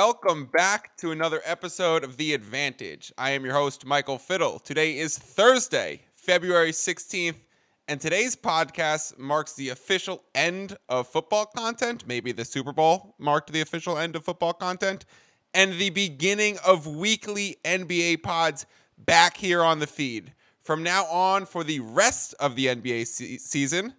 Welcome back to another episode of The Advantage. I am your host, Michael Fiddle. Today is Thursday, February 16th, and today's podcast marks the official end of football content. Maybe the Super Bowl marked the official end of football content, and the beginning of weekly NBA pods back here on the feed. From now on, for the rest of the NBA se- season,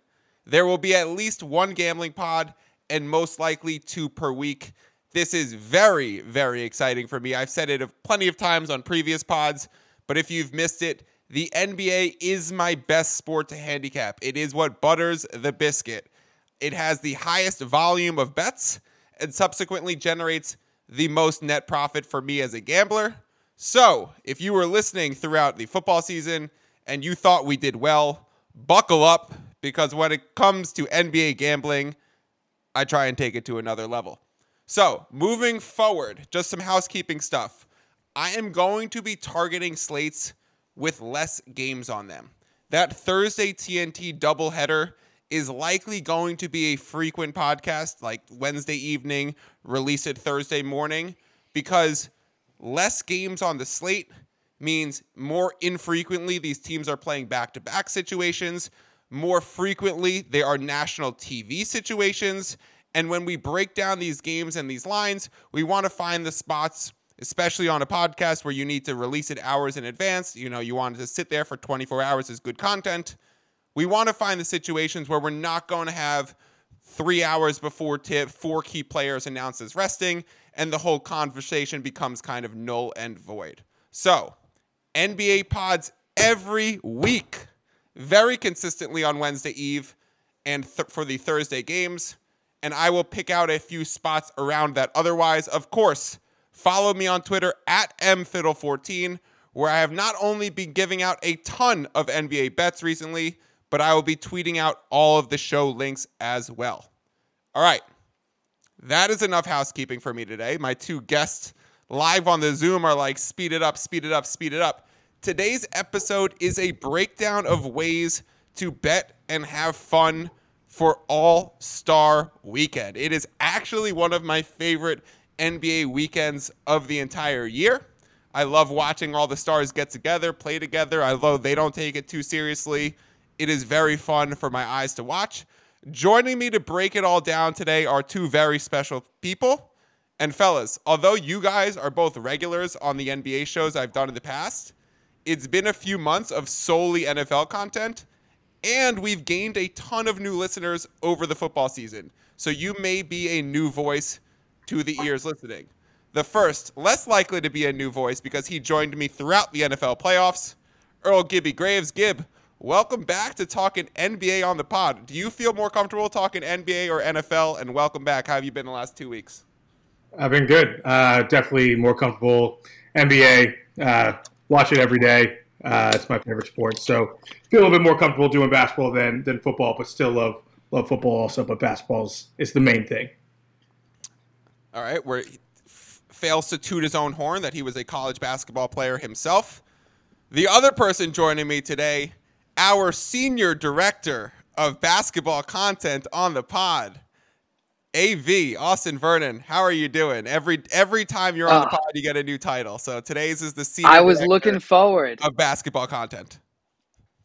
there will be at least one gambling pod and most likely two per week. This is very, very exciting for me. I've said it plenty of times on previous pods, but if you've missed it, the NBA is my best sport to handicap. It is what butters the biscuit. It has the highest volume of bets and subsequently generates the most net profit for me as a gambler. So, if you were listening throughout the football season and you thought we did well, buckle up because when it comes to NBA gambling, I try and take it to another level. So, moving forward, just some housekeeping stuff. I am going to be targeting slates with less games on them. That Thursday TNT doubleheader is likely going to be a frequent podcast, like Wednesday evening, release it Thursday morning, because less games on the slate means more infrequently these teams are playing back to back situations. More frequently, they are national TV situations. And when we break down these games and these lines, we want to find the spots, especially on a podcast where you need to release it hours in advance. You know, you want to sit there for 24 hours as good content. We want to find the situations where we're not going to have three hours before tip, four key players announces resting, and the whole conversation becomes kind of null and void. So, NBA pods every week, very consistently on Wednesday Eve and th- for the Thursday games and I will pick out a few spots around that. Otherwise, of course, follow me on Twitter at mfiddle14, where I have not only been giving out a ton of NBA bets recently, but I will be tweeting out all of the show links as well. All right. That is enough housekeeping for me today. My two guests live on the Zoom are like, speed it up, speed it up, speed it up. Today's episode is a breakdown of ways to bet and have fun for All Star Weekend. It is actually one of my favorite NBA weekends of the entire year. I love watching all the stars get together, play together. Love they don't take it too seriously. It is very fun for my eyes to watch. Joining me to break it all down today are two very special people. And fellas, although you guys are both regulars on the NBA shows I've done in the past, it's been a few months of solely NFL content and we've gained a ton of new listeners over the football season. So you may be a new voice to the ears listening. The first, less likely to be a new voice because he joined me throughout the NFL playoffs, Earl Gibby Graves. Gib, welcome back to talking NBA on the pod. Do you feel more comfortable talking NBA or NFL? And welcome back. How have you been the last two weeks? I've been good. Uh, definitely more comfortable. NBA, uh, watch it every day. Uh, it's my favorite sport, so feel a little bit more comfortable doing basketball than than football, but still love love football also. But basketball's is the main thing. All right, where he fails to toot his own horn that he was a college basketball player himself. The other person joining me today, our senior director of basketball content on the pod, AV Austen Vernon, how are you doing? Every every time you're on uh, the pod, you get a new title. So today's is the season. I was looking forward of basketball content.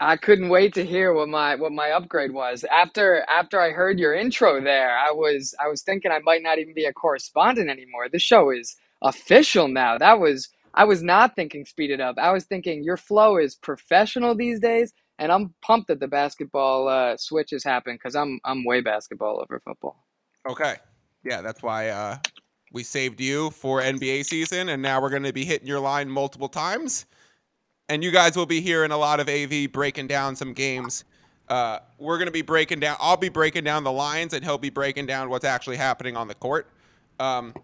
I couldn't wait to hear what my what my upgrade was after after I heard your intro. There, I was I was thinking I might not even be a correspondent anymore. The show is official now. That was I was not thinking speed it up. I was thinking your flow is professional these days, and I'm pumped that the basketball uh, switch has happened because I'm I'm way basketball over football. Okay. Yeah, that's why uh, we saved you for NBA season, and now we're going to be hitting your line multiple times. And you guys will be hearing a lot of AV breaking down some games. Uh, we're going to be breaking down, I'll be breaking down the lines, and he'll be breaking down what's actually happening on the court. Um,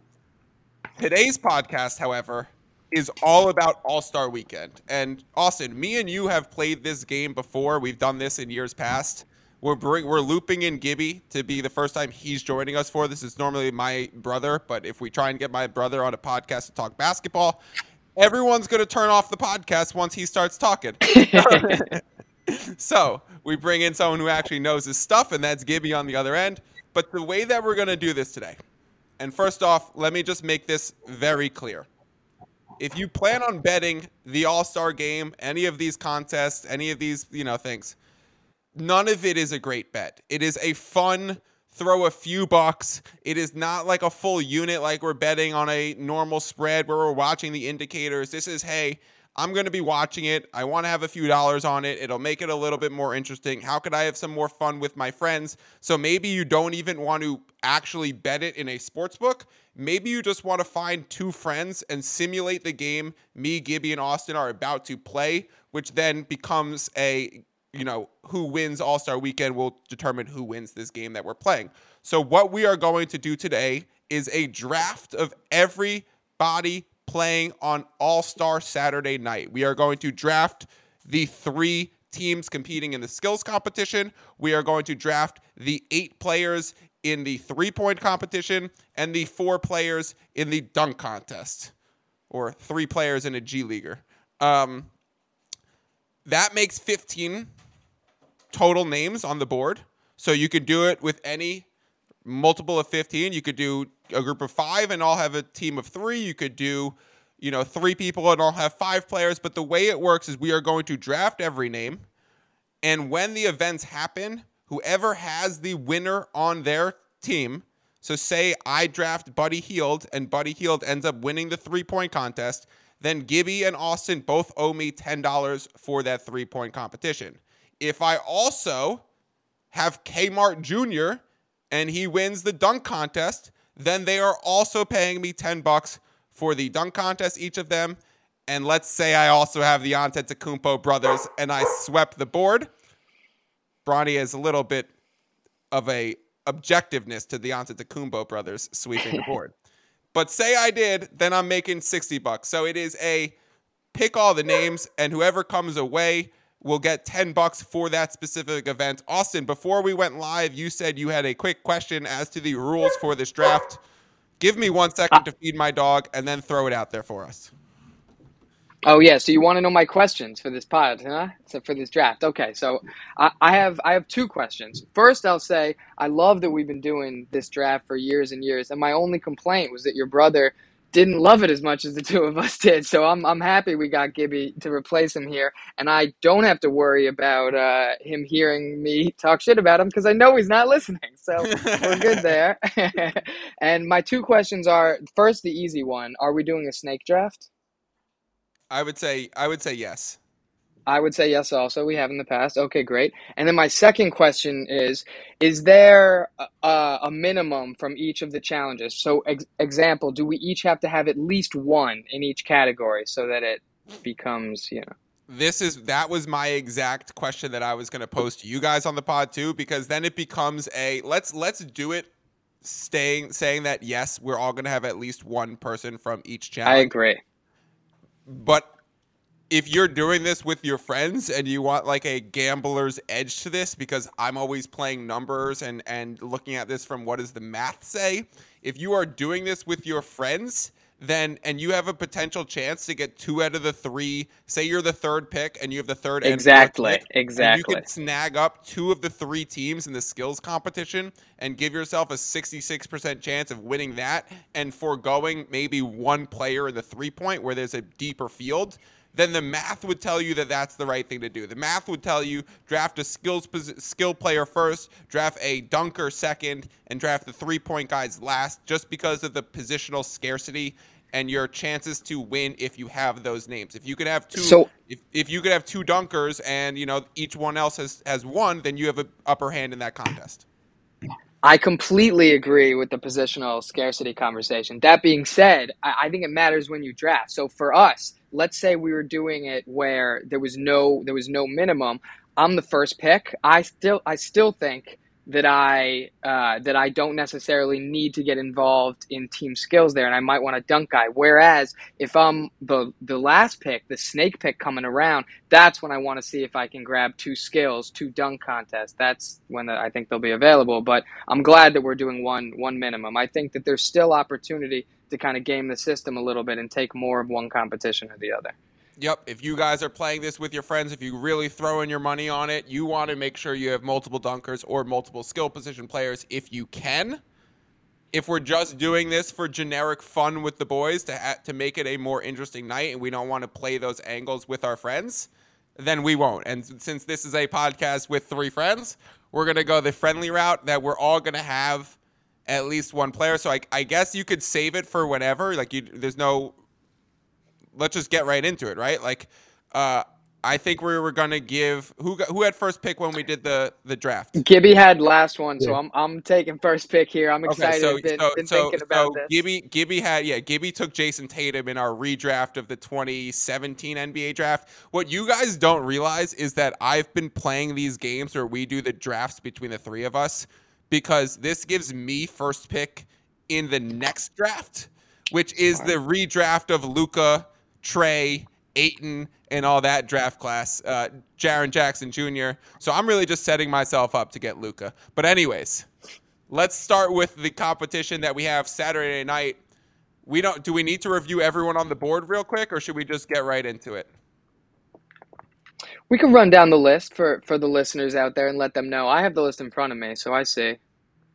today's podcast, however, is all about All Star Weekend. And Austen, me and you have played this game before. We've done this in years past. We're bring, we're looping in Gibby to be the first time he's joining us for this. Is normally my brother, but if we try and get my brother on a podcast to talk basketball, everyone's going to turn off the podcast once he starts talking. so we bring in someone who actually knows his stuff, and that's Gibby on the other end. But the way that we're going to do this today, And first off, let me just make this very clear. If you plan on betting the All Star game, any of these contests, any of these, you know, things, none of it is a great bet. It is a fun throw a few bucks. It is not like a full unit like we're betting on a normal spread where we're watching the indicators. This is, hey, I'm going to be watching it. I want to have a few dollars on it. It'll make it a little bit more interesting. How could I have some more fun with my friends? So maybe you don't even want to actually bet it in a sports book. Maybe you just want to find two friends and simulate the game me, Gibby, and Austen are about to play, which then becomes a you know, who wins All Star weekend will determine who wins this game that we're playing. So, what we are going to do today is a draft of everybody playing on All Star Saturday night. We are going to draft the three teams competing in the skills competition. We are going to draft the eight players in the three point competition and the four players in the dunk contest, or three players in a G Leaguer. Um, that makes 15 total names on the board. So you could do it with any multiple of 15. You could do a group of five and all have a team of three. You could do, you know, three people and all have five players. But the way it works is we are going to draft every name. And when the events happen, whoever has the winner on their team, so say I draft Buddy Hield and Buddy Hield ends up winning the three point contest, then Gibby and Austin both owe me $10 for that three point competition. If I also have Kmart Jr. and he wins the dunk contest, then they are also paying me 10 bucks for the dunk contest, each of them. And let's say I also have the Antetokounmpo brothers and I swept the board. Bronny has a little bit of a objectiveness to the Antetokounmpo brothers sweeping the board. But say I did, then I'm making 60 bucks. So it is a pick all the names and whoever comes away will get 10 bucks for that specific event. Austen, before we went live, you said you had a quick question as to the rules for this draft. Give me one second to feed my dog and then throw it out there for us. Oh yeah, so you want to know my questions for this pod, huh? So for this draft. Okay, so I, I have I have two questions. First, I'll say I love that we've been doing this draft for years and years, and my only complaint was that your brother didn't love it as much as the two of us did. So I'm I'm happy we got Gibby to replace him here, and I don't have to worry about uh, him hearing me talk shit about him because I know he's not listening. So we're good there. and my two questions are: first, the easy one: Are we doing a snake draft? I would say I would say yes. I would say yes also. We have in the past. Okay, great. And then my second question is Is there a, a minimum from each of the challenges? So, ex- example, do we each have to have at least one in each category so that it becomes, you know? This is that was my exact question that I was going to pose to you guys on the pod too because then it becomes a let's let's do it staying saying that yes, we're all going to have at least one person from each challenge. I agree. But if you're doing this with your friends and you want like a gambler's edge to this because I'm always playing numbers and and looking at this from what does the math say, if you are doing this with your friends, then and you have a potential chance to get two out of the three. Say you're the third pick and you have the third exactly, pick, exactly. you can snag up two of the three teams in the skills competition and give yourself a 66% chance of winning that and foregoing maybe one player in the three point where there's a deeper field then the math would tell you that that's the right thing to do. The math would tell you draft a skills skill player first, draft a dunker second, and draft the three point guys last, just because of the positional scarcity and your chances to win if you have those names. If you could have two, so, if, if you could have two dunkers and you know each one else has has one, then you have an upper hand in that contest. I completely agree with the positional scarcity conversation. That being said, I, I, think it matters when you draft. So for us, let's say we were doing it where there was no there was no minimum. I'm the first pick. I still I still think that I uh, that I don't necessarily need to get involved in team skills there, and I might want a dunk guy. Whereas if I'm the the last pick, the snake pick coming around, that's when I want to see if I can grab two skills, two dunk contests. That's when I think they'll be available. But I'm glad that we're doing one one minimum. I think that there's still opportunity to kind of game the system a little bit and take more of one competition or the other. Yep. If you guys are playing this with your friends, if you really throw in your money on it, you want to make sure you have multiple dunkers or multiple skill position players if you can. if we're just doing this for generic fun with the boys to ha- to make it a more interesting night, and we don't want to play those angles with our friends, then we won't. And since this is a podcast with three friends, we're gonna go the friendly route that we're all gonna have at least one player. So I, I guess you could save it for whenever. Like you, there's no. Let's just get right into it, right? Like, uh, I think we were gonna give who got, who had first pick when we did the the draft. Gibby had last one, so Yeah. I'm I'm taking first pick here. I'm excited. so been, so been so, thinking about so this. Gibby Gibby had yeah Gibby took Jayson Tatum in our redraft of the 2017 NBA draft. What you guys don't realize is that I've been playing these games where we do the drafts between the three of us because this gives me first pick in the next draft, which is the redraft of Luka, Trae, Ayton, and all that draft class, uh, Jaren Jackson Jr. So I'm really just setting myself up to get Luka. But anyways, let's start with the competition that we have Saturday night. We don't. Do we need to review everyone on the board real quick, or should we just get right into it? We can run down the list for for the listeners out there and let them know. I have the list in front of me, so I see.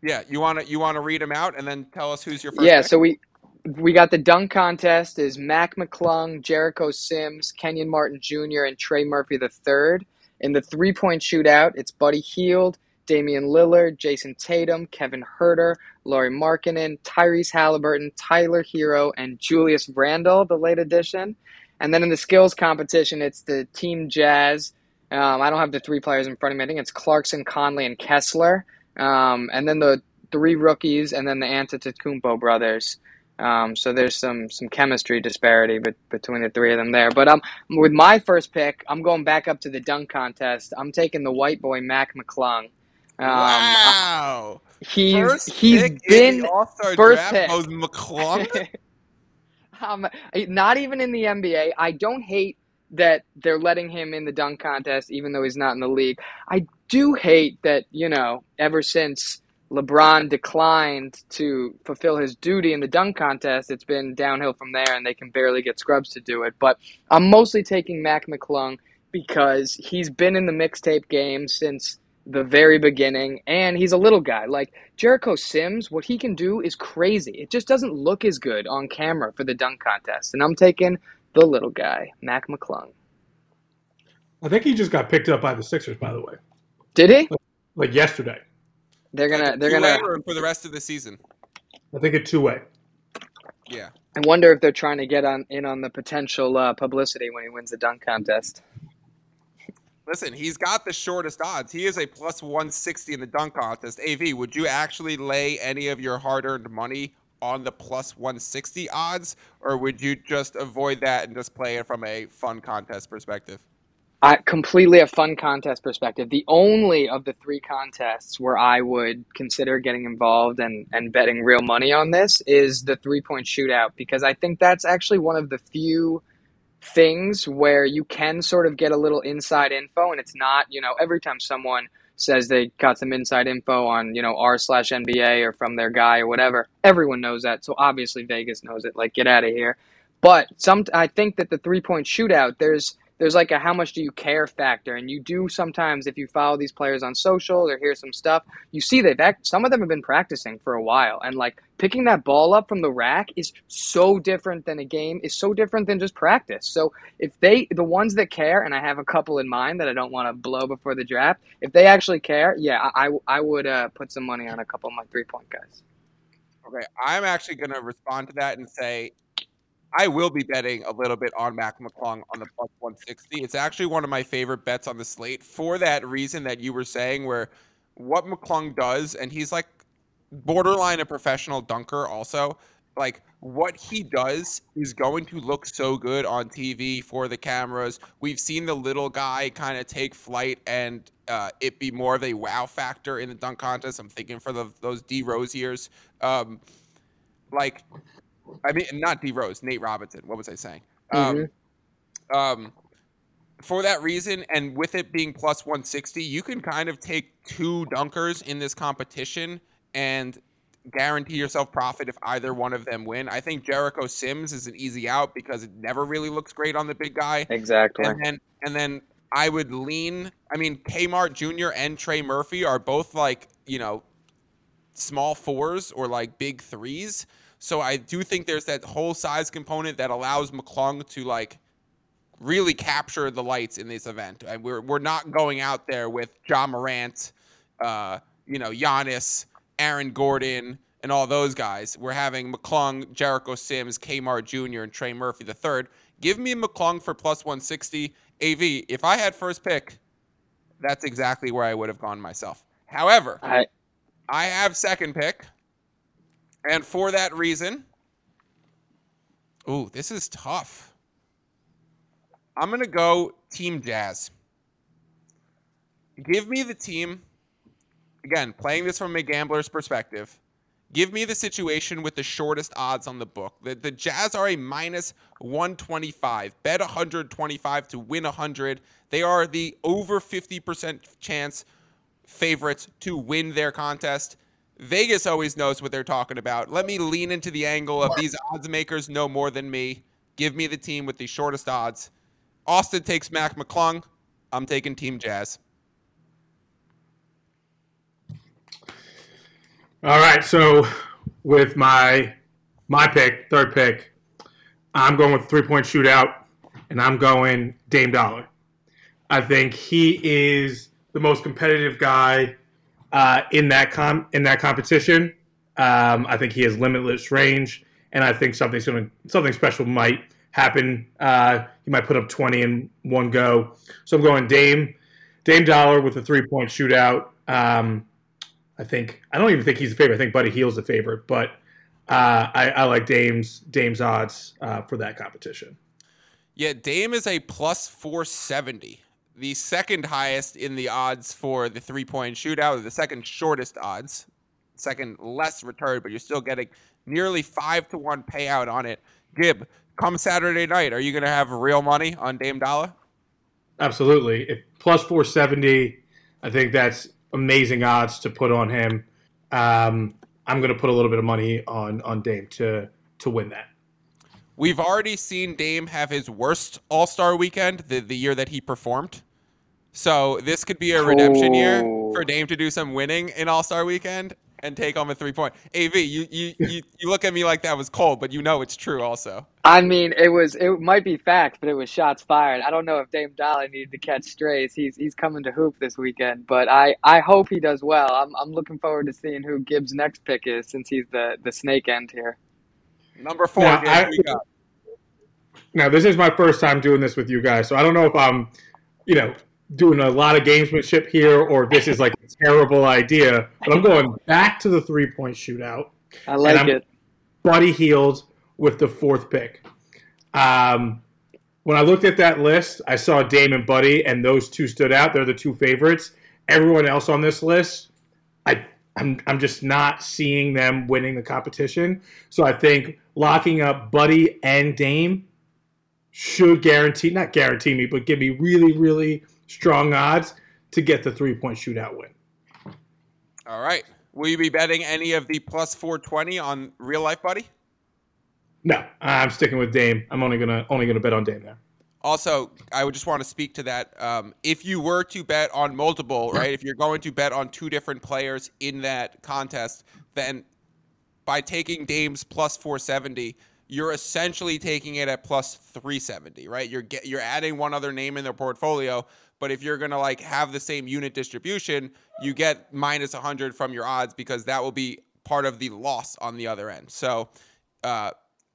Yeah, you want to you want to read them out and then tell us who's your first. Yeah, pick? so we we got the dunk contest is Mac McClung, Jericho Sims, Kenyon Martin Jr., and Trey Murphy III. In the three point shootout, it's Buddy Hield, Damian Lillard, Jayson Tatum, Kevin Huerter, Lauri Markkanen, Tyrese Halliburton, Tyler Herro, and Julius Randle, the late addition. And then in the skills competition, it's the Team Jazz. Um, I don't have the three players in front of me. I think it's Clarkson, Conley, and Kessler. Um, and then the three rookies, and then the Antetokounmpo brothers. Um, so there's some some chemistry disparity bet between the three of them there. But um, with my first pick, I'm going back up to the dunk contest. I'm taking the white boy Mac McClung. Um, wow. he's first he's been All-Star first draft pick. McClung. um, not even in the NBA. I don't hate that they're letting him in the dunk contest, even though he's not in the league. I do hate that you know ever since LeBron declined to fulfill his duty in the dunk contest, it's been downhill from there, and they can barely get scrubs to do it. But I'm mostly taking Mac McClung because he's been in the mixtape game since the very beginning, and he's a little guy. Like Jericho Sims, what he can do is crazy. It just doesn't look as good on camera for the dunk contest. And I'm taking the little guy, Mac McClung. I think he just got picked up by the Sixers, by the way, Did he? like yesterday. They're gonna. Like, They're gonna. or for the rest of the season. I think a two way. Yeah. I wonder if they're trying to get on in on the potential uh, publicity when he wins the dunk contest. Listen, he's got the shortest odds. He is a plus 160 in the dunk contest. AV, would you actually lay any of your hard earned money on the plus 160 odds, or would you just avoid that and just play it from a fun contest perspective? I completely a fun contest perspective. The only of the three contests where I would consider getting involved and, and betting real money on this is the three point shootout because I think that's actually one of the few things where you can sort of get a little inside info and it's not, you know, every time someone says they got some inside info on, you know, r slash NBA or from their guy or whatever, everyone knows that. So obviously Vegas knows it. Like, get out of here. But some, I think that the three point shootout, there's there's like a how much do you care factor, and you do sometimes if you follow these players on social or hear some stuff, you see they've act, some of them have been practicing for a while, and like picking that ball up from the rack is so different than a game, is so different than just practice. So if they, the ones that care, and I have a couple in mind that I don't want to blow before the draft, if they actually care, yeah, I I would uh, put some money on a couple of my three point guys. Okay, I'm actually going to respond to that and say I will be betting a little bit on Mac McClung on the plus 160. It's actually one of my favorite bets on the slate for that reason that you were saying, where what McClung does, and he's like borderline a professional dunker, also. Like what he does is going to look so good on TV for the cameras. We've seen the little guy kind of take flight and uh, it be more of a wow factor in the dunk contest. I'm thinking for the, those D Rose years. Um, like, I mean, not D Rose, Nate Robinson. What was I saying? Um, um, for that reason, and with it being plus 160, you can kind of take two dunkers in this competition and guarantee yourself profit if either one of them win. I think Jericho Sims is an easy out because it never really looks great on the big guy. Exactly. And then and then I would lean. I mean, Kmart Jr. and Trey Murphy are both like you know small fours or like big threes. So I do think there's that whole size component that allows McClung to like really capture the lights in this event. And we're we're not going out there with Ja Morant, uh, you know, Giannis, Aaron Gordon, and all those guys. We're having McClung, Jericho Sims, Kmart Jr., and Trey Murphy the third. Give me McClung for plus 160. AV, if I had first pick, that's exactly where I would have gone myself. However, I I have second pick. And for that reason, ooh, this is tough. I'm going to go Team Jazz. Give me the team, again, playing this from a gambler's perspective. Give me the situation with the shortest odds on the book. The, the Jazz are a minus 125. Bet 125 to win 100. They are the over 50% chance favorites to win their contest. Vegas always knows what they're talking about. Let me lean into the angle of these odds makers know more than me. Give me the team with the shortest odds. Austen takes Mac McClung. I'm taking Team Jazz. All right, so with my my pick, third pick, I'm going with three point shootout, and I'm going Dame Dollar. I think he is the most competitive guy uh, in that com in that competition. Um, I think he has limitless range, and I think something's going something special might happen. Uh, he might put up 20 in one go. So I'm going Dame Dame Dollar with a three point shootout. Um, I think I don't even think he's a favorite. I think Buddy Hield's the favorite, but uh, I, I, like Dame's Dame's odds uh, for that competition. Yeah, Dame is a plus 470 the second highest in the odds for the three point shootout, the second shortest odds, second less return, but you're still getting nearly five to one payout on it. Gib, come Saturday night, are you going to have real money on Dame Dollar? Absolutely. If plus 470, I think that's amazing odds to put on him. Um, I'm going to put a little bit of money on on Dame to to win that. We've already seen Dame have his worst All Star weekend the, the year that he performed. So this could be a redemption oh. year for Dame to do some winning in All Star weekend and take home a three point. Av, you, you you you look at me like that was cold, but you know it's true also. I mean, it was it might be fact, but it was shots fired. I don't know if Dame Dollar needed to catch strays. He's he's coming to hoop this weekend, but I I hope he does well. I'm I'm looking forward to seeing who Gibbs' next pick is since he's the the snake end here. Number four. Now, I, now, this is my first time doing this with you guys, so I don't know if I'm, you know, doing a lot of gamesmanship here or this is like a terrible idea. But I'm going back to the three point shootout. I like it. Buddy Hield with the fourth pick. Um, when I looked at that list, I saw Dame and Buddy, and those two stood out. They're the two favorites. Everyone else on this list, I I'm I'm just not seeing them winning the competition. So I think locking up Buddy and Dame should guarantee not guarantee me, but give me really, really strong odds to get the three point shootout win. All right. Will you be betting any of the plus four twenty on real life, buddy? No, I'm sticking with Dame. I'm only gonna only gonna bet on Dame there. Also, I would just want to speak to that. Um, if you were to bet on multiple, right? If you're going to bet on two different players in that contest, then by taking Dame's plus 470, you're essentially taking it at plus 370, right? You're get, you're adding one other name in their portfolio, but if you're gonna like have the same unit distribution, you get minus 100 from your odds because that will be part of the loss on the other end. So. Uh,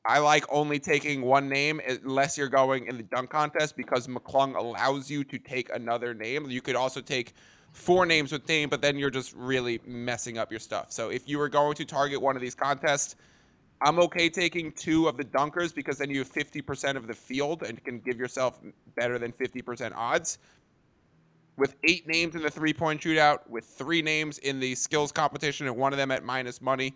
I like only taking one name unless you're going in the dunk contest because McClung allows you to take another name. You could also take four names with name, but then you're just really messing up your stuff. So if you were going to target one of these contests, I'm okay taking two of the dunkers because then you have 50% of the field and can give yourself better than 50% odds. With eight names in the three point shootout, with three names in the skills competition, and one of them at minus money,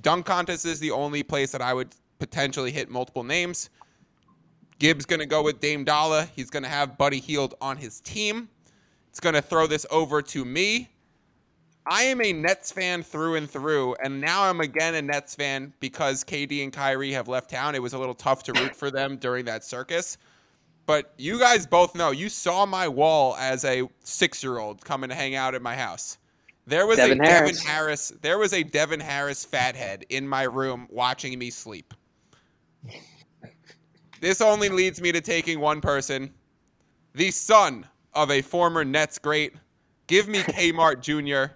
dunk contest is the only place that I would potentially hit multiple names. Gibbs going to go with Dame Dollar. He's going to have Buddy Hield on his team. It's going to throw this over to me. I am a Nets fan through and through, and now I'm again a Nets fan because KD and Kyrie have left town. It was a little tough to root for them during that circus. But you guys both know, you saw my wall as a six year old coming to hang out at my house. There was Devin a Harris. Devin Harris. There was a Devin Harris fathead in my room watching me sleep. This only leads me to taking one person, the son of a former Nets great. Give me Kmart Jr.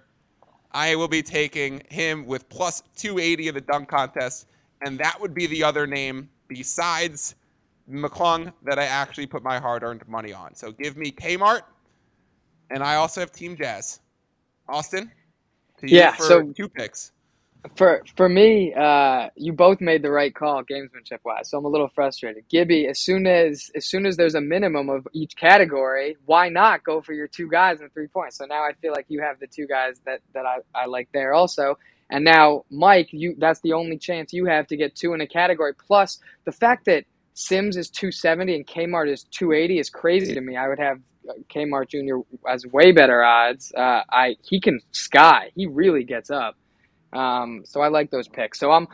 I will be taking him with plus 280 of the dunk contest, and that would be the other name besides McClung that I actually put my hard-earned money on. So give me Kmart, and I also have Team Jazz. Austen, Yeah, for so- two picks. For for me, uh, you both made the right call, gamesmanship wise. So I'm a little frustrated. Gibby, as soon as as soon as there's a minimum of each category, why not go for your two guys and three points? So now I feel like you have the two guys that that I, I like there also. And now, Mike, you that's the only chance you have to get two in a category. Plus, the fact that Sims is 270 and Kmart is 280 is crazy to me. I would have uh, Kmart Jr. as way better odds. Uh, I he can sky. He really gets up. Um, so I like those picks. So I'm,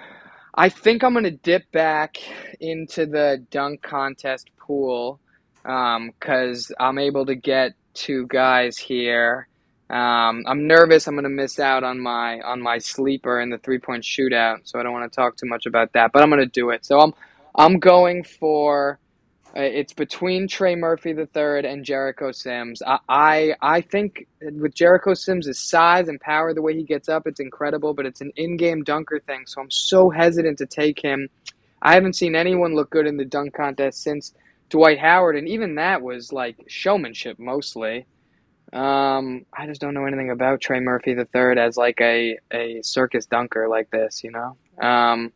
I think I'm gonna dip back into the dunk contest pool, um, cause I'm able to get two guys here. Um, I'm nervous. I'm gonna miss out on my on my sleeper in the three point shootout, so I don't want to talk too much about that. But I'm gonna do it. So I'm I'm going for. Uh, it's between Trey Murphy III and Jericho Sims. I, I I think with Jericho Sims' size and power, the way he gets up, it's incredible. But it's an in-game dunker thing, so I'm so hesitant to take him. I haven't seen anyone look good in the dunk contest since Dwight Howard, and even that was like showmanship mostly. Um, I just don't know anything about Trey Murphy III as like a a circus dunker like this, you know. Um,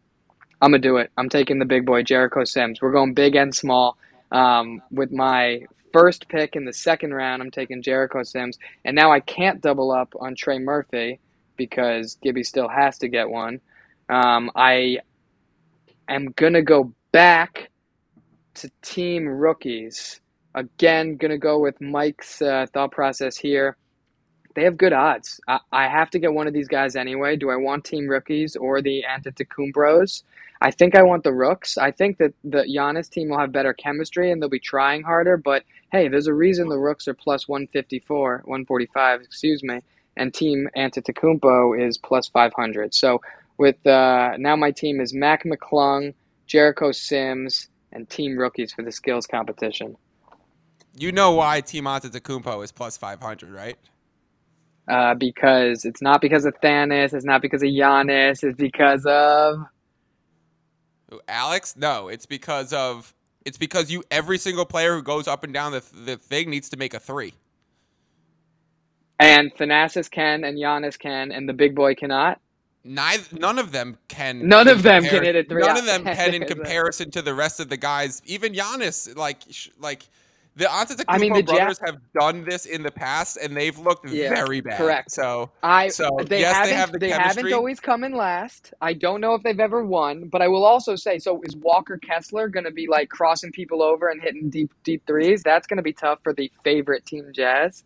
I'm gonna do it. I'm taking the big boy Jericho Sims. We're going big and small. Um, with my first pick in the second round, I'm taking Jericho Sims, and now I can't double up on Trey Murphy because Gibby still has to get one. Um, I am gonna go back to team rookies again. Gonna go with Mike's uh, thought process here. They have good odds. I, I have to get one of these guys anyway. Do I want team rookies or the Antetokounmpos? I think I want the Rooks. I think that the Giannis team will have better chemistry and they'll be trying harder. But hey, there's a reason the Rooks are plus 154, 145, excuse me, and Team Antetokounmpo is plus 500. So with uh, now my team is Mac McClung, Jericho Sims, and Team Rookies for the skills competition. You know why Team Antetokounmpo is plus 500, right? Uh, because it's not because of Thanos, it's not because of Giannis, it's because of Alex? No, it's because of it's because you every single player who goes up and down the the thing needs to make a three. and Thanasis can and Giannis can and the big boy cannot. Neither, none of them can. None of them can hit a three None out. of them can in comparison to the rest of the guys. Even Giannis, like, sh- like the Antetokounmpo I mean, the brothers have done this in the past, and they've looked Yeah, very bad. correct. So I So, they yes, they haven't have the they haven't always come in last. I don't know if they've ever won, but I will also say so is Walker Kessler going to be like crossing people over and hitting deep deep threes? That's going to be tough for the favorite team Jazz.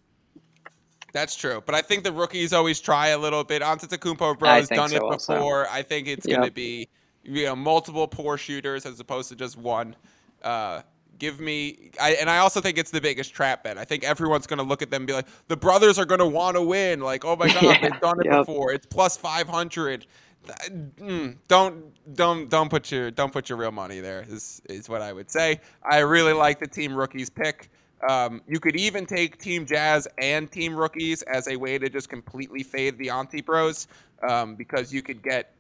That's true, but I think the rookies always try a little bit. Antetokounmpo bro has done it so also. before. I think it's Yep. going to be you know multiple poor shooters as opposed to just one. Uh, give me, I, and I also think it's the biggest trap bet. I think everyone's going to look at them and be like, the brothers are going to want to win. Like, oh my god, Yeah, they've done it yep. before. It's plus five hundred. Mm, don't don't don't put your don't put your real money there. Is is what I would say. I really like the team rookies pick. Um, you could even take Team Jazz and Team Rookies as a way to just completely fade the Auntie Bros um, because you could get,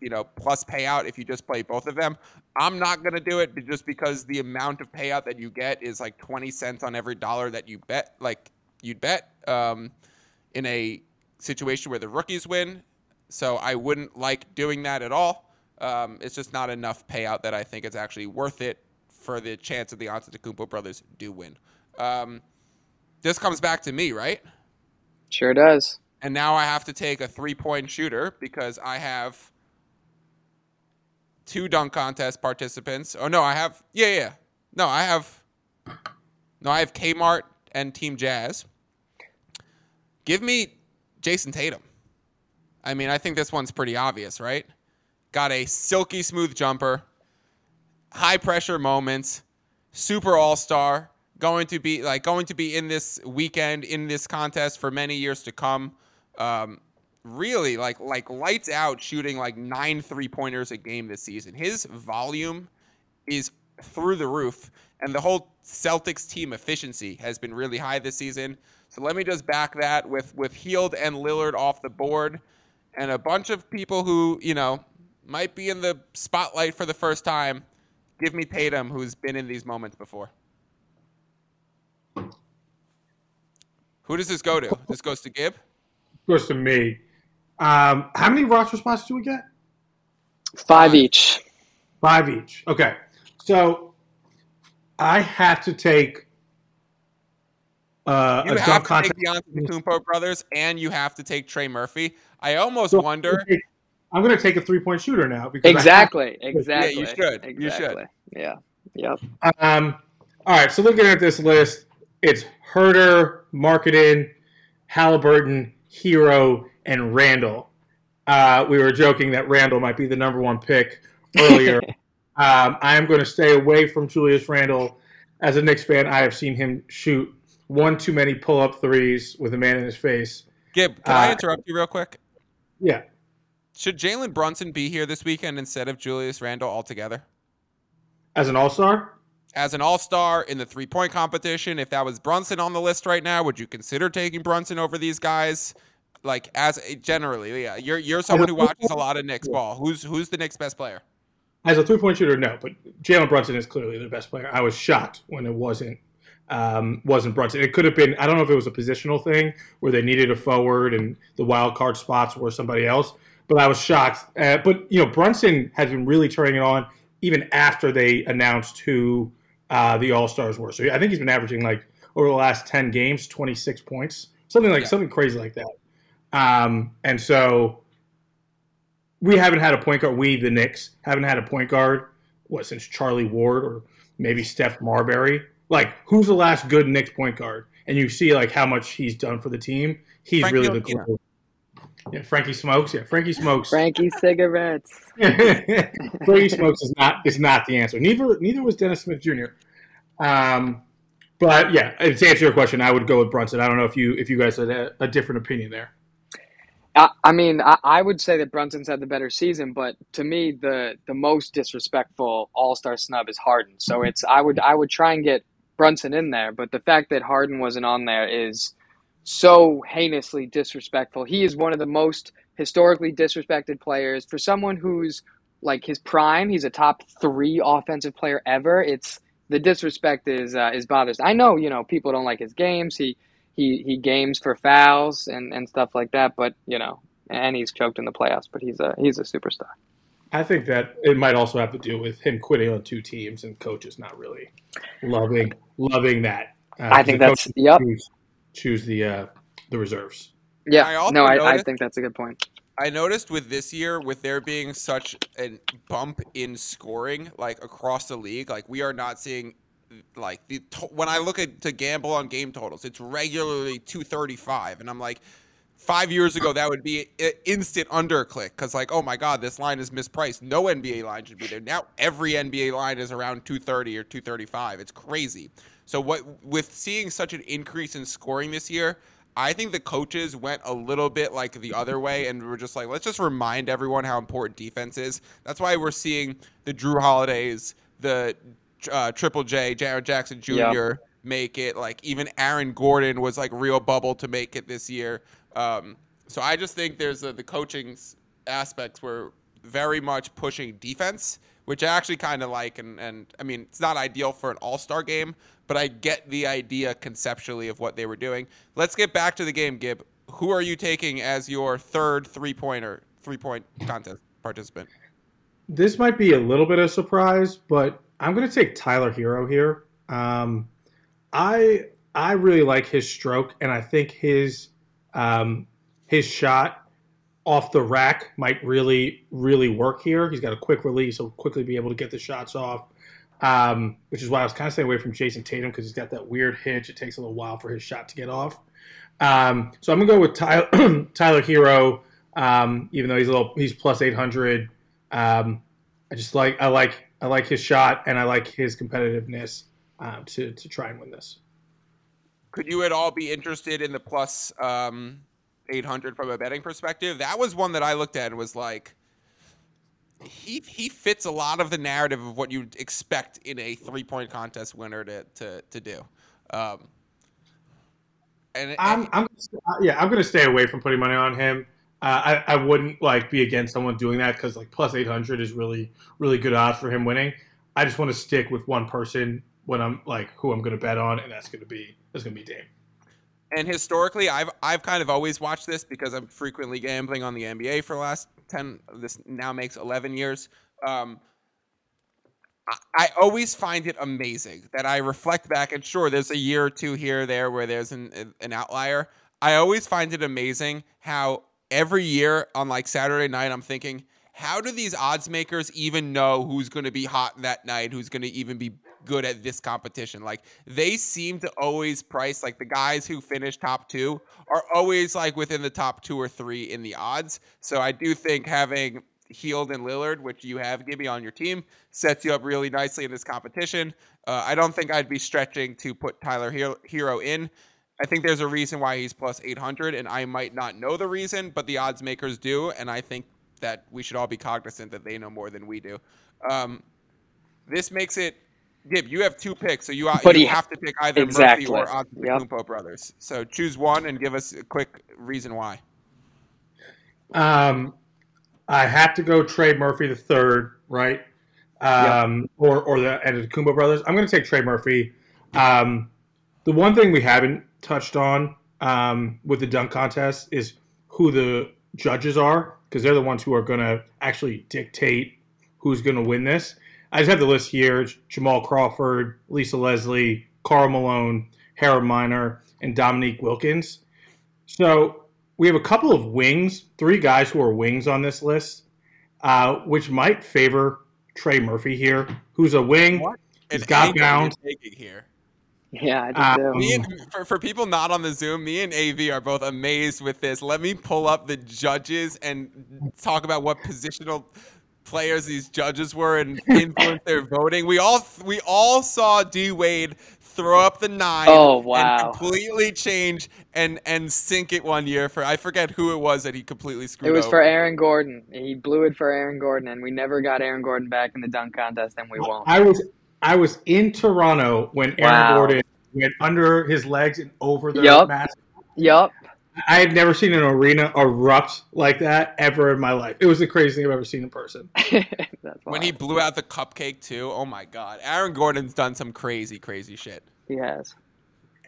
you know, plus payout if you just play both of them. I'm not going to do it just because the amount of payout that you get is like 20 cents on every dollar that you bet, like you'd bet um, in a situation where the rookies win. So I wouldn't like doing that at all. Um, it's just not enough payout that I think it's actually worth it for the chance that the Antetokounmpo brothers do win. Um, this comes back to me, right? Sure does. And now I have to take a three point shooter because I have two dunk contest participants. Oh no, I have yeah yeah. No, I have no, I have Kmart and Team Jazz. Give me Jayson Tatum. I mean, I think this one's pretty obvious, right? Got a silky smooth jumper, high pressure moments, super all star, going to be like going to be in this weekend in this contest for many years to come. Um, really like like lights out shooting like nine three pointers a game this season. His volume is through the roof, and the whole Celtics team efficiency has been really high this season. So let me just back that with with Hield and Lillard off the board, and a bunch of people who you know might be in the spotlight for the first time. Give me Tatum, who's been in these moments before. Who does this go to? This goes to Gib. Goes to me. Um, how many roster spots do we get? Five each. Five each. Okay. So I have to take uh, you a have to contest. take the Antetokounmpo brothers, and you have to take Trey Murphy. I almost So wonder. I'm going to take a three point shooter now because I have- Exactly. Exactly. you should. You should. Yeah. Yep. Um, all right, so looking at this list, it's Huerter, Markkanen, Halliburton, Herro, and Randle. Uh, we were joking that Randle might be the number one pick earlier. um, I am going to stay away from Julius Randle. As a Knicks fan, I have seen him shoot one too many pull up threes with a man in his face. Gib, can I Uh, interrupt you real quick? Yeah, Should Jalen Brunson be here this weekend instead of Julius Randle altogether? as an all star. As an all star in the three point competition, if that was Brunson on the list right now, would you consider taking Brunson over these guys? Like as generally, yeah, you're you're someone who watches a lot of Knicks ball. Who's who's the Knicks best player? As a three point shooter, no, but Jalen Brunson is clearly the best player. I was shocked when it wasn't um, wasn't Brunson. It could have been. I don't know if it was a positional thing where they needed a forward and the wild card spots were somebody else. But I was shocked. Uh, but you know, Brunson has been really turning it on even after they announced who uh, the All Stars were. So I think he's been averaging like over the last ten games, twenty six points, something like Yeah. something crazy like that. Um, and so we haven't had a point guard. We, the Knicks, haven't had a point guard what since Charlie Ward or maybe Steph Marbury. Like, who's the last good Knicks point guard? And you see like how much he's done for the team. He's Frankie really the Otieno. glue. Yeah, Frankie Smokes. Yeah, Frankie Smokes. Frankie cigarettes. Frankie Smokes is not is not the answer. Neither neither was Dennis Smith Jr. Um, but yeah, to answer your question, I would go with Brunson. I don't know if you if you guys had a, a different opinion there. I, I mean, I, I would say that Brunson's had the better season, but to me, the the most disrespectful All Star snub is Harden. So it's I would I would try and get Brunson in there, but the fact that Harden wasn't on there is so heinously disrespectful. He is one of the most historically disrespected players for someone who's like his prime. He's a top three offensive player ever. It's the disrespect is uh, is bothersome. I know you know people don't like his games. He he he games for fouls and, and stuff like that. But you know, and he's choked in the playoffs. But he's a he's a superstar. I think that it might also have to do with him quitting on two teams and coaches not really loving loving that. Uh, I 'cause think the that's coaches yep. choose, choose the uh, the reserves. I Yeah, also no, I, I think that's a good point. I noticed with this year, with there being such a bump in scoring, like across the league, like we are not seeing, like the when I look at to gamble on game totals, it's regularly two thirty five, and I'm like, five years ago that would be an instant underclick because like, oh my god, this line is mispriced. No NBA line should be there. Now every NBA line is around two thirty or two thirty five. It's crazy. So what with seeing such an increase in scoring this year. I think the coaches went a little bit like the other way and were just like, let's just remind everyone how important defense is. That's why we're seeing the Jrue Holidays, the uh, Triple J, Jaren Jackson Jr. Yeah. make it. Like even Aaron Gordon was like real bubble to make it this year. Um, so I just think there's a, the coaching aspects were very much pushing defense, which I actually kind of like. And, and I mean, it's not ideal for an all star game, but I get the idea conceptually of what they were doing. Let's get back to the game, Gib. Who are you taking as your third three pointer, three point contest participant? This might be a little bit of a surprise, but I'm going to take Tyler Herro here. Um, I I really like his stroke, and I think his um, his shot off the rack might really really work here. He's got a quick release, he'll quickly be able to get the shots off. Um, which is why I was kind of staying away from Jayson Tatum because he's got that weird hitch. It takes a little while for his shot to get off. Um, so I'm gonna go with Tyler, Tyler Herro, um, even though he's a little he's plus 800. Um, I just like I like I like his shot and I like his competitiveness um, to to try and win this. Could you at all be interested in the plus um, 800 from a betting perspective. That was one that I looked at and was like, he he fits a lot of the narrative of what you'd expect in a three point contest winner to to to do. Um, and I'm, I'm yeah, I'm gonna stay away from putting money on him. I, I wouldn't like be against someone doing that because like plus 800 is really really good odds for him winning. I just want to stick with one person when I'm like who I'm going to bet on, and that's going to be that's going to be Dame. And historically, I've I've kind of always watched this because I'm frequently gambling on the NBA for the last ten. This now makes 11 years. Um, I always find it amazing that I reflect back, and sure, there's a year or two here or there where there's an an outlier. I always find it amazing how every year on like Saturday night, I'm thinking, how do these odds makers even know who's going to be hot that night, who's going to even be good at this competition? Like they seem to always price like the guys who finish top two are always like within the top two or three in the odds. So I do think having Hield and Lillard, which you have Gibby on your team, sets you up really nicely in this competition. Uh, I don't think I'd be stretching to put Tyler Herro in. I think there's a reason why he's plus 800, and I might not know the reason, but the odds makers do, and I think that we should all be cognizant that they know more than we do. Um, this makes it, Gib, you have two picks, so you, you have to pick either exactly. Murphy or Antetokounmpo yep. brothers. So choose one and give us a quick reason why. Um, I have to go Trey Murphy the third, right? Um, yep. or or the Antetokounmpo brothers. I'm going to take Trey Murphy. Um, the one thing we haven't touched on um, with the dunk contest is who the judges are because they're the ones who are going to actually dictate who's going to win this. I just have the list here: Jamal Crawford, Lisa Leslie, Karl Malone, Harold Miner, and Dominique Wilkins. So we have a couple of wings, three guys who are wings on this list, uh, which might favor Trey Murphy here, who's a wing. What? He's got bounds. Here. Yeah, I do. Um, me and, for, for people not on the Zoom, me and AV are both amazed with this. Let me pull up the judges and talk about what positional players these judges were and influence their voting. We all we all saw D Wade throw up the nine. Oh wow! And completely change and and sink it one year for I forget who it was that he completely screwed. It was over. for Aaron Gordon. He blew it for Aaron Gordon, and we never got Aaron Gordon back in the dunk contest, and we won't. I was I was in Toronto when Aaron wow. Gordon went under his legs and over the yep. mask. Yep. I had never seen an arena erupt like that ever in my life. It was the craziest thing I've ever seen in person. when he blew out the cupcake too, oh my god! Aaron Gordon's done some crazy, crazy shit. He has.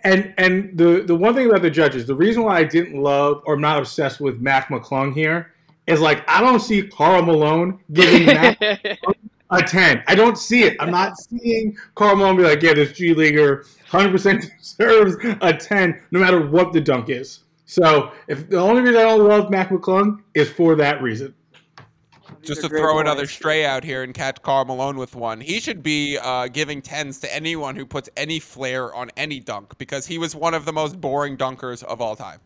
And and the the one thing about the judges, the reason why I didn't love or I'm not obsessed with Mac McClung here is like I don't see Karl Malone giving Mac a ten. I don't see it. I'm not seeing Karl Malone be like, yeah, this G leaguer 100 percent deserves a ten, no matter what the dunk is. So if the only reason I don't love Mac McClung is for that reason. Just to throw points. another stray out here and catch Karl Malone with one, he should be uh, giving tens to anyone who puts any flair on any dunk because he was one of the most boring dunkers of all time.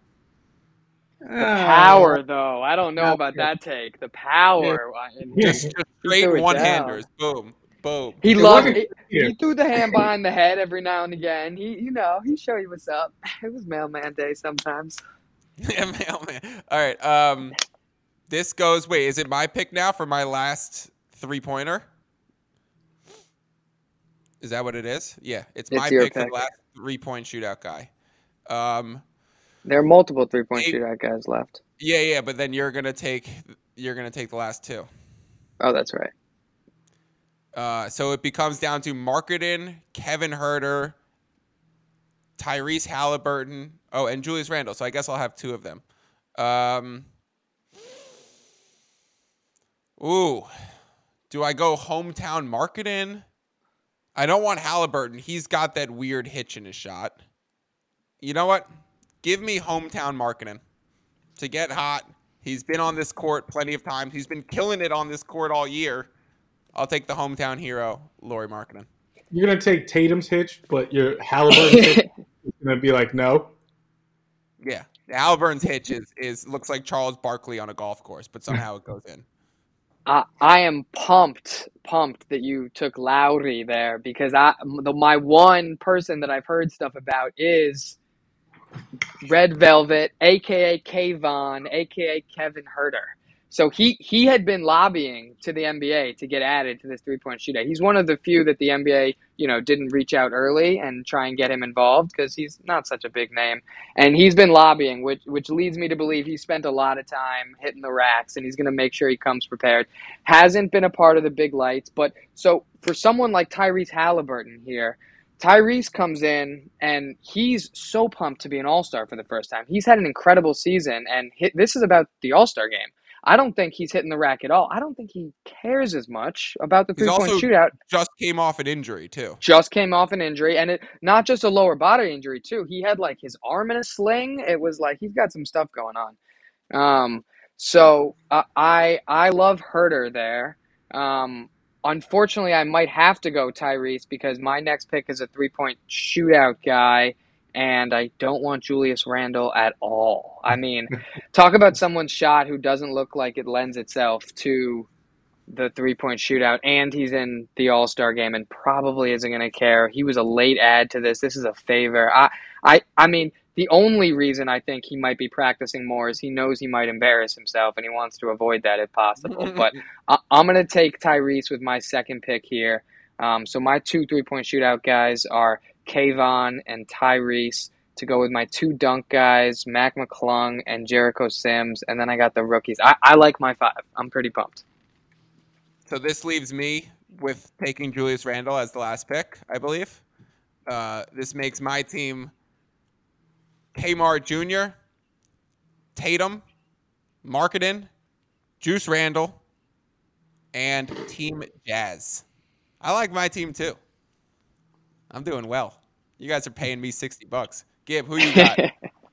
The power, though, I don't know about that take. The power, yeah. just, just straight one handers, boom. Boom. He loved it. He, he threw the hand behind the head every now and again. He, you know, he show you what's up. It was mailman day sometimes. yeah, mailman. All right. Um, this goes. Wait, is it my pick now for my last three pointer? Is that what it is? Yeah, it's, it's my pick, pick, for the last three point shootout guy. Um, there are multiple three point shootout guys left. Yeah, yeah, but then you're gonna take you're gonna take the last two. Oh, that's right. Uh, so it becomes down to Markkanen, Kevin Huerter, Tyrese Halliburton. Oh, and Julius Randle. So I guess I'll have two of them. Um, ooh, do I go hometown Markkanen? I don't want Halliburton. He's got that weird hitch in his shot. You know what? Give me hometown Markkanen to get hot. He's been on this court plenty of times. He's been killing it on this court all year. I'll take the hometown hero, Lauri Markkanen. You're gonna take Tatum's hitch, but your Halliburton's hitch is gonna be like no. Yeah, Halliburton's hitch is, is looks like Charles Barkley on a golf course, but somehow it goes in. I, I am pumped, pumped that you took Lauri there because I the, my one person that I've heard stuff about is Red Velvet, aka Kayvon, aka Kevin Huerter. So he he had been lobbying to the NBA to get added to this three point shootout. He's one of the few that the NBA you know didn't reach out early and try and get him involved because he's not such a big name. And he's been lobbying, which which leads me to believe he spent a lot of time hitting the racks, and he's going to make sure he comes prepared. Hasn't been a part of the big lights, but so for someone like Tyrese Halliburton here. Tyrese comes in and he's so pumped to be an All Star for the first time. He's had an incredible season, and hit, this is about the All Star game. I don't think he's hitting the rack at all. I don't think he cares as much about the three point shootout. Just came off an injury too. Just came off an injury, and it not just a lower body injury too. He had like his arm in a sling. It was like he's got some stuff going on. Um, so uh, I I love Huerter there. Um, unfortunately, I might have to go Tyrese because my next pick is a three point shootout guy and I don't want Julius Randle at all. I mean, talk about someone's shot who doesn't look like it lends itself to the three point shootout, and he's in the All Star game and probably isn't going to care. He was a late add to this. This is a favor. I, I, I mean, the only reason I think he might be practicing more is he knows he might embarrass himself and he wants to avoid that if possible. but I, am going to take Tyrese with my second pick here. Um, so my two three point shootout guys are Kayvon and Tyrese to go with my two dunk guys, Mac McClung and Jericho Sims, and then I got the rookies. I, I like my five. I'm pretty pumped. So this leaves me with taking Julius Randle as the last pick, I believe. Uh, this makes my team Kmart Jr., Tatum, Markkanen, Juice Randle, and Team Jazz. I like my team too. I'm doing well. You guys are paying me sixty bucks. Gib, who you got?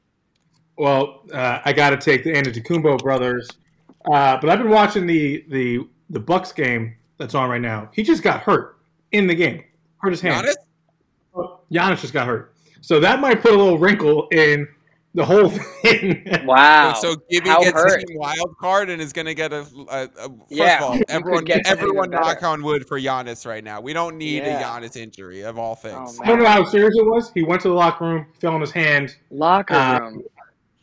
well, uh, I got to take the Antetokounmpo brothers, uh, but I've been watching the the the Bucks game that's on right now. He just got hurt in the game. Hurt his hand. Giannis? Oh, Giannis just got hurt. So that might put a little wrinkle in the whole thing. Wow! So, so Gibby How gets hurt? a wild card and is going to get a, a, a first yeah, of all, everyone, everyone knock on wood for Giannis right now. We don't need yeah. a Giannis injury of all things. Oh, I don't know how serious it was. He went to the locker room, fell on his hand. Locker uh, room.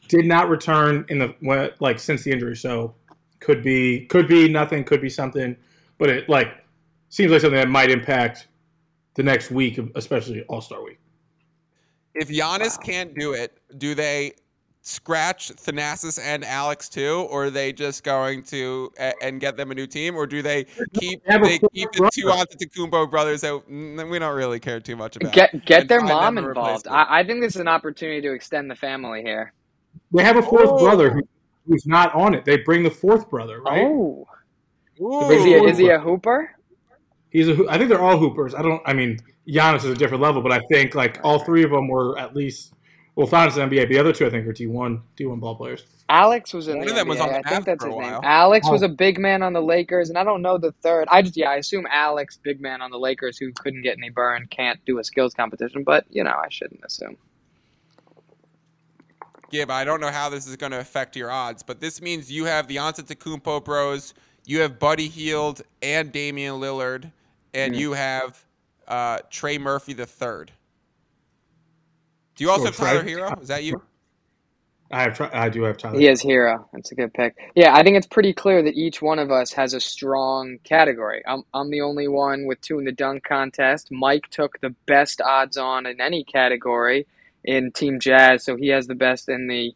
Did not return in the like since the injury. So could be could be nothing, could be something, but it like seems like something that might impact the next week, especially All Star Week. If Giannis wow. can't do it, do they scratch Thanasis and Alex too, or are they just going to and get them a new team, or do they keep they keep the two Antetokounmpo brothers that we don't really care too much about? Get get their mom involved. I, I, think this is an opportunity to extend the family here. They have a fourth oh. brother who, who's not on it. They bring the fourth brother, right? Oh, is he a, is he a hooper? He's a. I think they're all hoopers. I don't. I mean, Giannis is a different level, but I think like all three of them were at least well, found in NBA. The other two, I think, are D one D one ball players. Alex was in One the of them NBA. was on the I think that's his name. Alex oh. was a big man on the Lakers, and I don't know the third. I just yeah, I assume Alex, big man on the Lakers, who couldn't get any burn, can't do a skills competition. But you know, I shouldn't assume. Yeah, but I don't know how this is going to affect your odds. But this means you have the Antetokounmpo bros, you have Buddy Hield and Damian Lillard, and mm. you have uh, Trey Murphy the third. Do you also have Tyler Herro? Is that you? I have. I do have Tyler. He has Herro. That's a good pick. Yeah, I think it's pretty clear that each one of us has a strong category. I'm I'm the only one with two in the dunk contest. Mike took the best odds on in any category in Team Jazz, so he has the best in the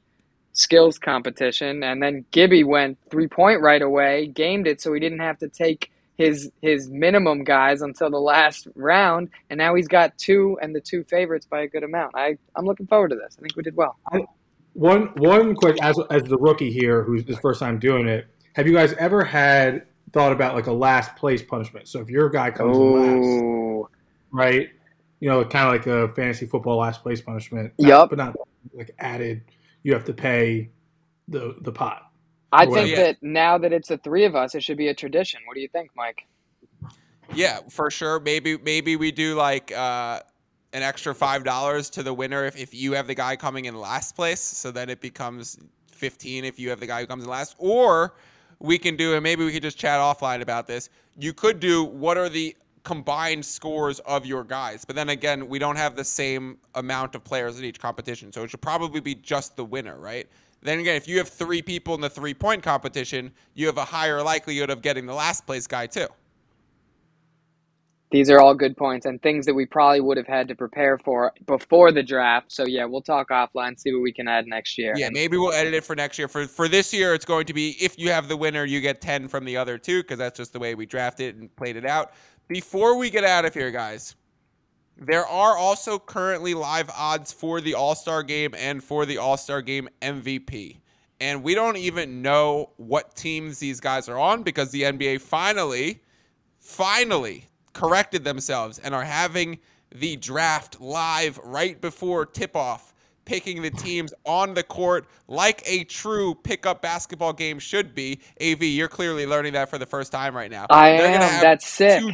skills competition. And then Gibby went three point right away, gamed it, so he didn't have to take his his minimum guys until the last round, and now he's got two and the two favorites by a good amount. I I'm looking forward to this. I think we did well. I, one one quick as as the rookie here, who's the first time doing it. Have you guys ever had thought about like a last place punishment? So if your guy comes Ooh. in last, right? You know, kind of like a fantasy football last place punishment. Yep. But not like added. You have to pay the the pot. I think yeah. that now that it's the three of us, it should be a tradition. What do you think, Mike? Yeah, for sure. Maybe maybe we do like uh, an extra five dollars to the winner if, if you have the guy coming in last place, so then it becomes fifteen if you have the guy who comes in last. Or we can do, and maybe we could just chat offline about this. You could do what are the combined scores of your guys. But then again, we don't have the same amount of players in each competition, so it should probably be just the winner, right? Then again, if you have three people in the three point competition, you have a higher likelihood of getting the last place guy too. These are all good points and things that we probably would have had to prepare for before the draft. So yeah, we'll talk offline, see what we can add next year. Yeah, maybe we'll edit it for next year. For for this year, it's going to be if you have the winner, you get ten from the other two because that's just the way we drafted and played it out. Before we get out of here, guys, there are also currently live odds for the All Star game and for the All Star game MVP. And we don't even know what teams these guys are on because the NBA finally, finally corrected themselves and are having the draft live right before tip off, picking the teams on the court like a true pickup basketball game should be. AV, you're clearly learning that for the first time right now. I They're am. That's sick. Two,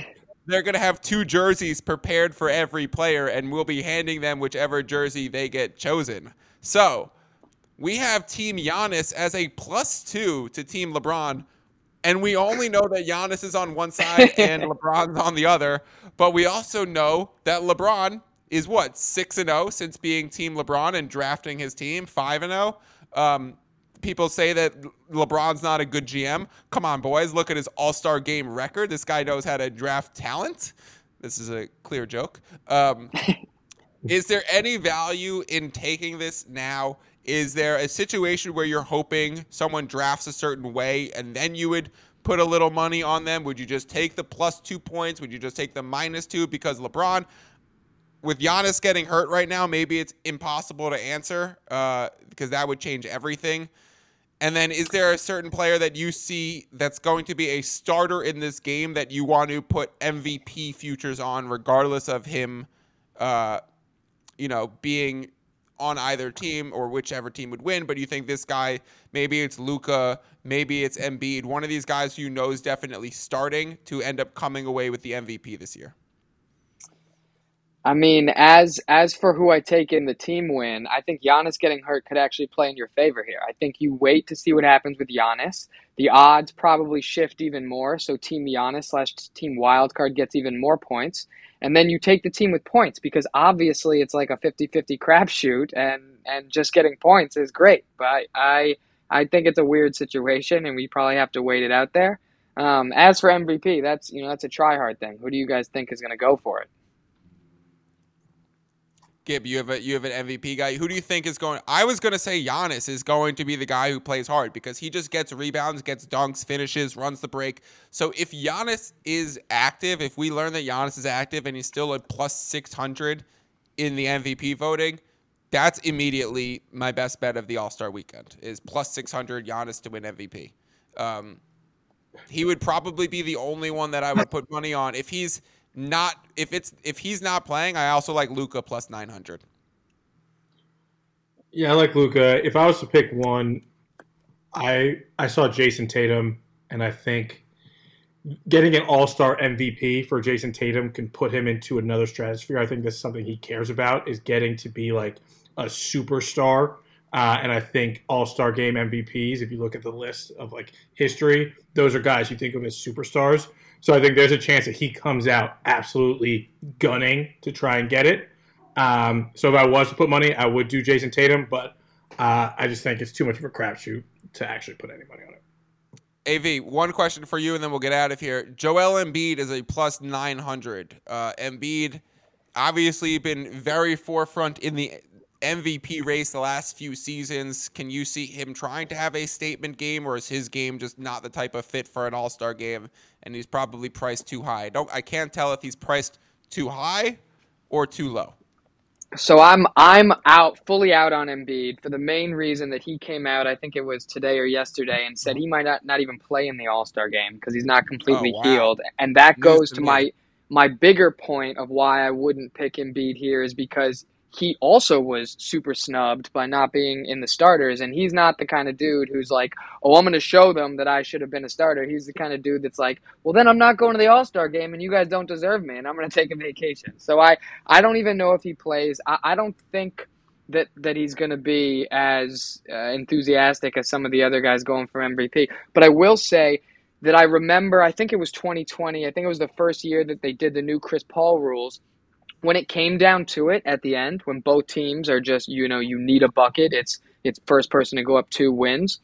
they're going to have two jerseys prepared for every player, and we'll be handing them whichever jersey they get chosen. So we have Team Giannis as a plus two to Team LeBron and we only know that Giannis is on one side and LeBron's on the other. But we also know that LeBron is what six and zero oh since being Team LeBron and drafting his team. Five and zero. People say that LeBron's not a good GM. Come on, boys, look at his All Star game record. This guy knows how to draft talent. This is a clear joke. Um, is there any value in taking this now? Is there a situation where you're hoping someone drafts a certain way and then you would put a little money on them? Would you just take the plus two points? Would you just take the minus two? Because LeBron, with Giannis getting hurt right now, maybe it's impossible to answer uh, because that would change everything. And then, is there a certain player that you see that's going to be a starter in this game that you want to put MVP futures on, regardless of him, uh, you know, being on either team or whichever team would win, but you think this guy, maybe it's Luka, maybe it's Embiid, one of these guys who you know is definitely starting to end up coming away with the MVP this year? I mean, as as for who I take in the team win, I think Giannis getting hurt could actually play in your favor here. I think you wait to see what happens with Giannis. The odds probably shift even more, so Team Giannis slash Team Wildcard gets even more points. And then you take the team with points because obviously it's like a 50-50 crapshoot and and just getting points is great. But I, I think it's a weird situation and we probably have to wait it out there. Um, as for mvp that's you know that's a try hard thing. Who do you guys think is going to go for it Gib, you have a you have an MVP guy. Who do you think is going? I was going to say Giannis is going to be the guy who plays hard because he just gets rebounds, gets dunks, finishes, runs the break. So if Giannis is active, if we learn that Giannis is active and he's still at plus six hundred in the MVP voting, that's immediately my best bet of the All Star weekend is plus six hundred Giannis to win MVP. Um, he would probably be the only one that I would put money on if he's not if it's if he's not playing, I also like Luka plus nine hundred. Yeah, I like Luka. If I was to pick one, I I saw Jayson Tatum, and I think getting an All Star MVP for Jayson Tatum can put him into another stratosphere. I think that's something he cares about is getting to be like a superstar. Uh, and I think All Star Game MVPs, if you look at the list of like history, those are guys you think of as superstars. So I think there's a chance that he comes out absolutely gunning to try and get it. Um, so if I was to put money, I would do Jayson Tatum, but uh, I just think it's too much of a crapshoot to actually put any money on it. AV, one question for you, and then we'll get out of here. Joel Embiid is a plus 900. Uh, Embiid obviously been very forefront in the MVP race the last few seasons. Can you see him trying to have a statement game, or is his game just not the type of fit for an All Star game, and he's probably priced too high? I don't I can't tell if he's priced too high or too low. So I'm I'm out fully out on Embiid for the main reason that he came out I think it was today or yesterday and said he might not, not even play in the All Star game because he's not completely oh, wow. healed, and that goes to, to my my bigger point of why I wouldn't pick Embiid here is because he also was super snubbed by not being in the starters. And he's not the kind of dude who's like, oh, I'm going to show them that I should have been a starter. He's the kind of dude that's like, well, then I'm not going to the All Star game and you guys don't deserve me and I'm going to take a vacation. So I, I don't even know if he plays. I, I don't think that, that he's going to be as uh, enthusiastic as some of the other guys going for MVP. But I will say, that I remember. I think it was 2020. I think it was the first year that they did the new Chris Paul rules. When it came down to it at the end, when both teams are just you know you need a bucket, it's it's first person to go up two wins.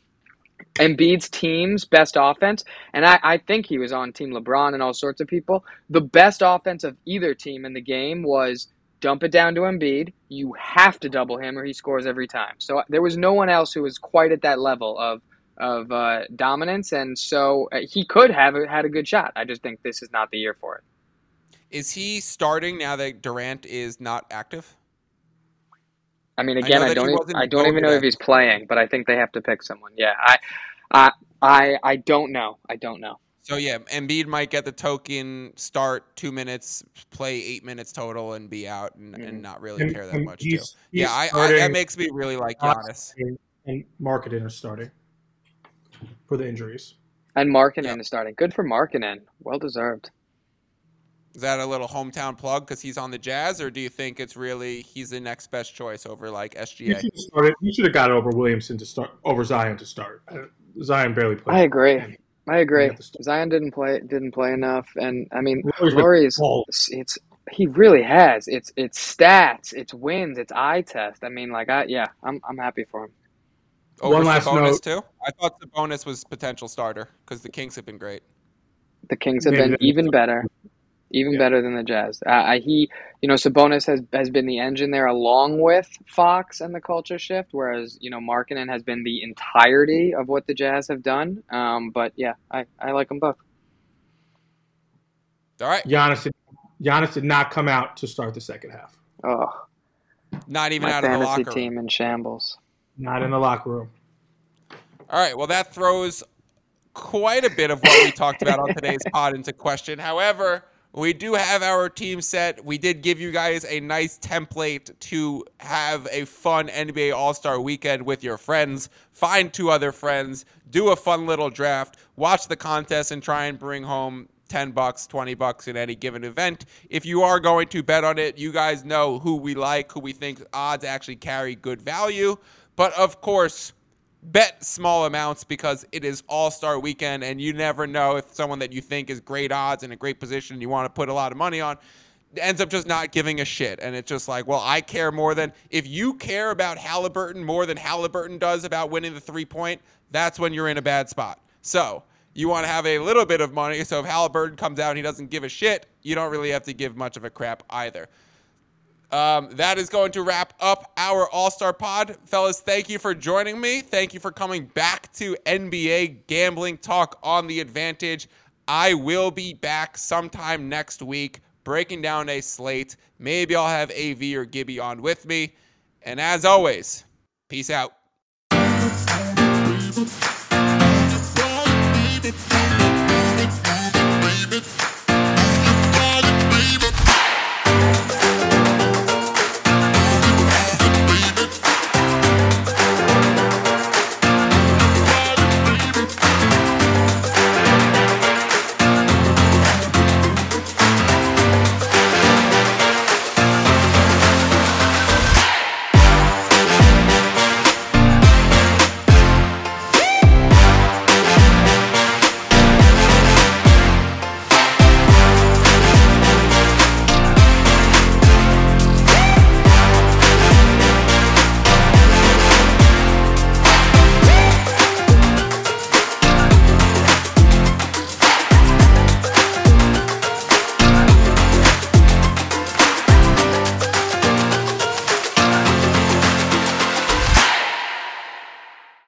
Embiid's team's best offense, and I, I think he was on Team LeBron and all sorts of people. The best offense of either team in the game was dump it down to Embiid. You have to double him or he scores every time. So there was no one else who was quite at that level of of uh, dominance, and so uh, he could have had a good shot. I just think this is not the year for it. Is he starting now that Durant is not active? I mean, again, I, I don't. Even, I don't even know if he's playing, but I think they have to pick someone. Yeah, I, I, I, I don't know. I don't know. So yeah, Embiid might get the token start two minutes, play eight minutes total, and be out and, mm-hmm. and not really and, care that much. He's, he's yeah, I, I, that makes me really like Giannis. And Markkanen is starting for the injuries. And Markkanen yep. is starting. Good for Markkanen. Well deserved. Is that a little hometown plug because he's on the Jazz, or do you think it's really he's the next best choice over like SGA? You should, you should have got over Williamson to start over Zion to start. Uh, Zion barely played. I agree. I agree. Zion didn't play didn't play enough, and I mean, Lauri's it's he really has. It's it's stats, it's wins, it's eye test. I mean, like I yeah, I'm I'm happy for him. Over One last bonus too. I thought Sabonis was potential starter because the Kings have been great. The Kings have Maybe been even better even yeah. better than the Jazz. Uh, he, you know, Sabonis has has been the engine there along with Fox and the culture shift, whereas you know Markkanen has been the entirety of what the Jazz have done. Um, but yeah, I, I like them both. All right, Giannis. Did, Giannis did not come out to start the second half. Oh, not even out of the locker room. team in shambles. Not in the locker room. All right. Well, that throws quite a bit of what we talked about on today's pod into question. However we do have our team set. We did give you guys a nice template to have a fun NBA All Star weekend with your friends. Find two other friends, do a fun little draft, watch the contest, and try and bring home 10 bucks, 20 bucks in any given event. If you are going to bet on it, you guys know who we like, who we think odds actually carry good value. But of course, bet small amounts because it is All Star weekend and you never know if someone that you think is great odds in a great position you want to put a lot of money on ends up just not giving a shit. And it's just like, well, I care more than if you care about Halliburton more than Halliburton does about winning the three point, that's when you're in a bad spot. So you want to have a little bit of money. So if Halliburton comes out and he doesn't give a shit, you don't really have to give much of a crap either. Um, that is going to wrap up our All Star Pod. Fellas, thank you for joining me. Thank you for coming back to NBA Gambling Talk on the Advantage. I will be back sometime next week breaking down a slate. Maybe I'll have AV or Gibby on with me. And as always, peace out.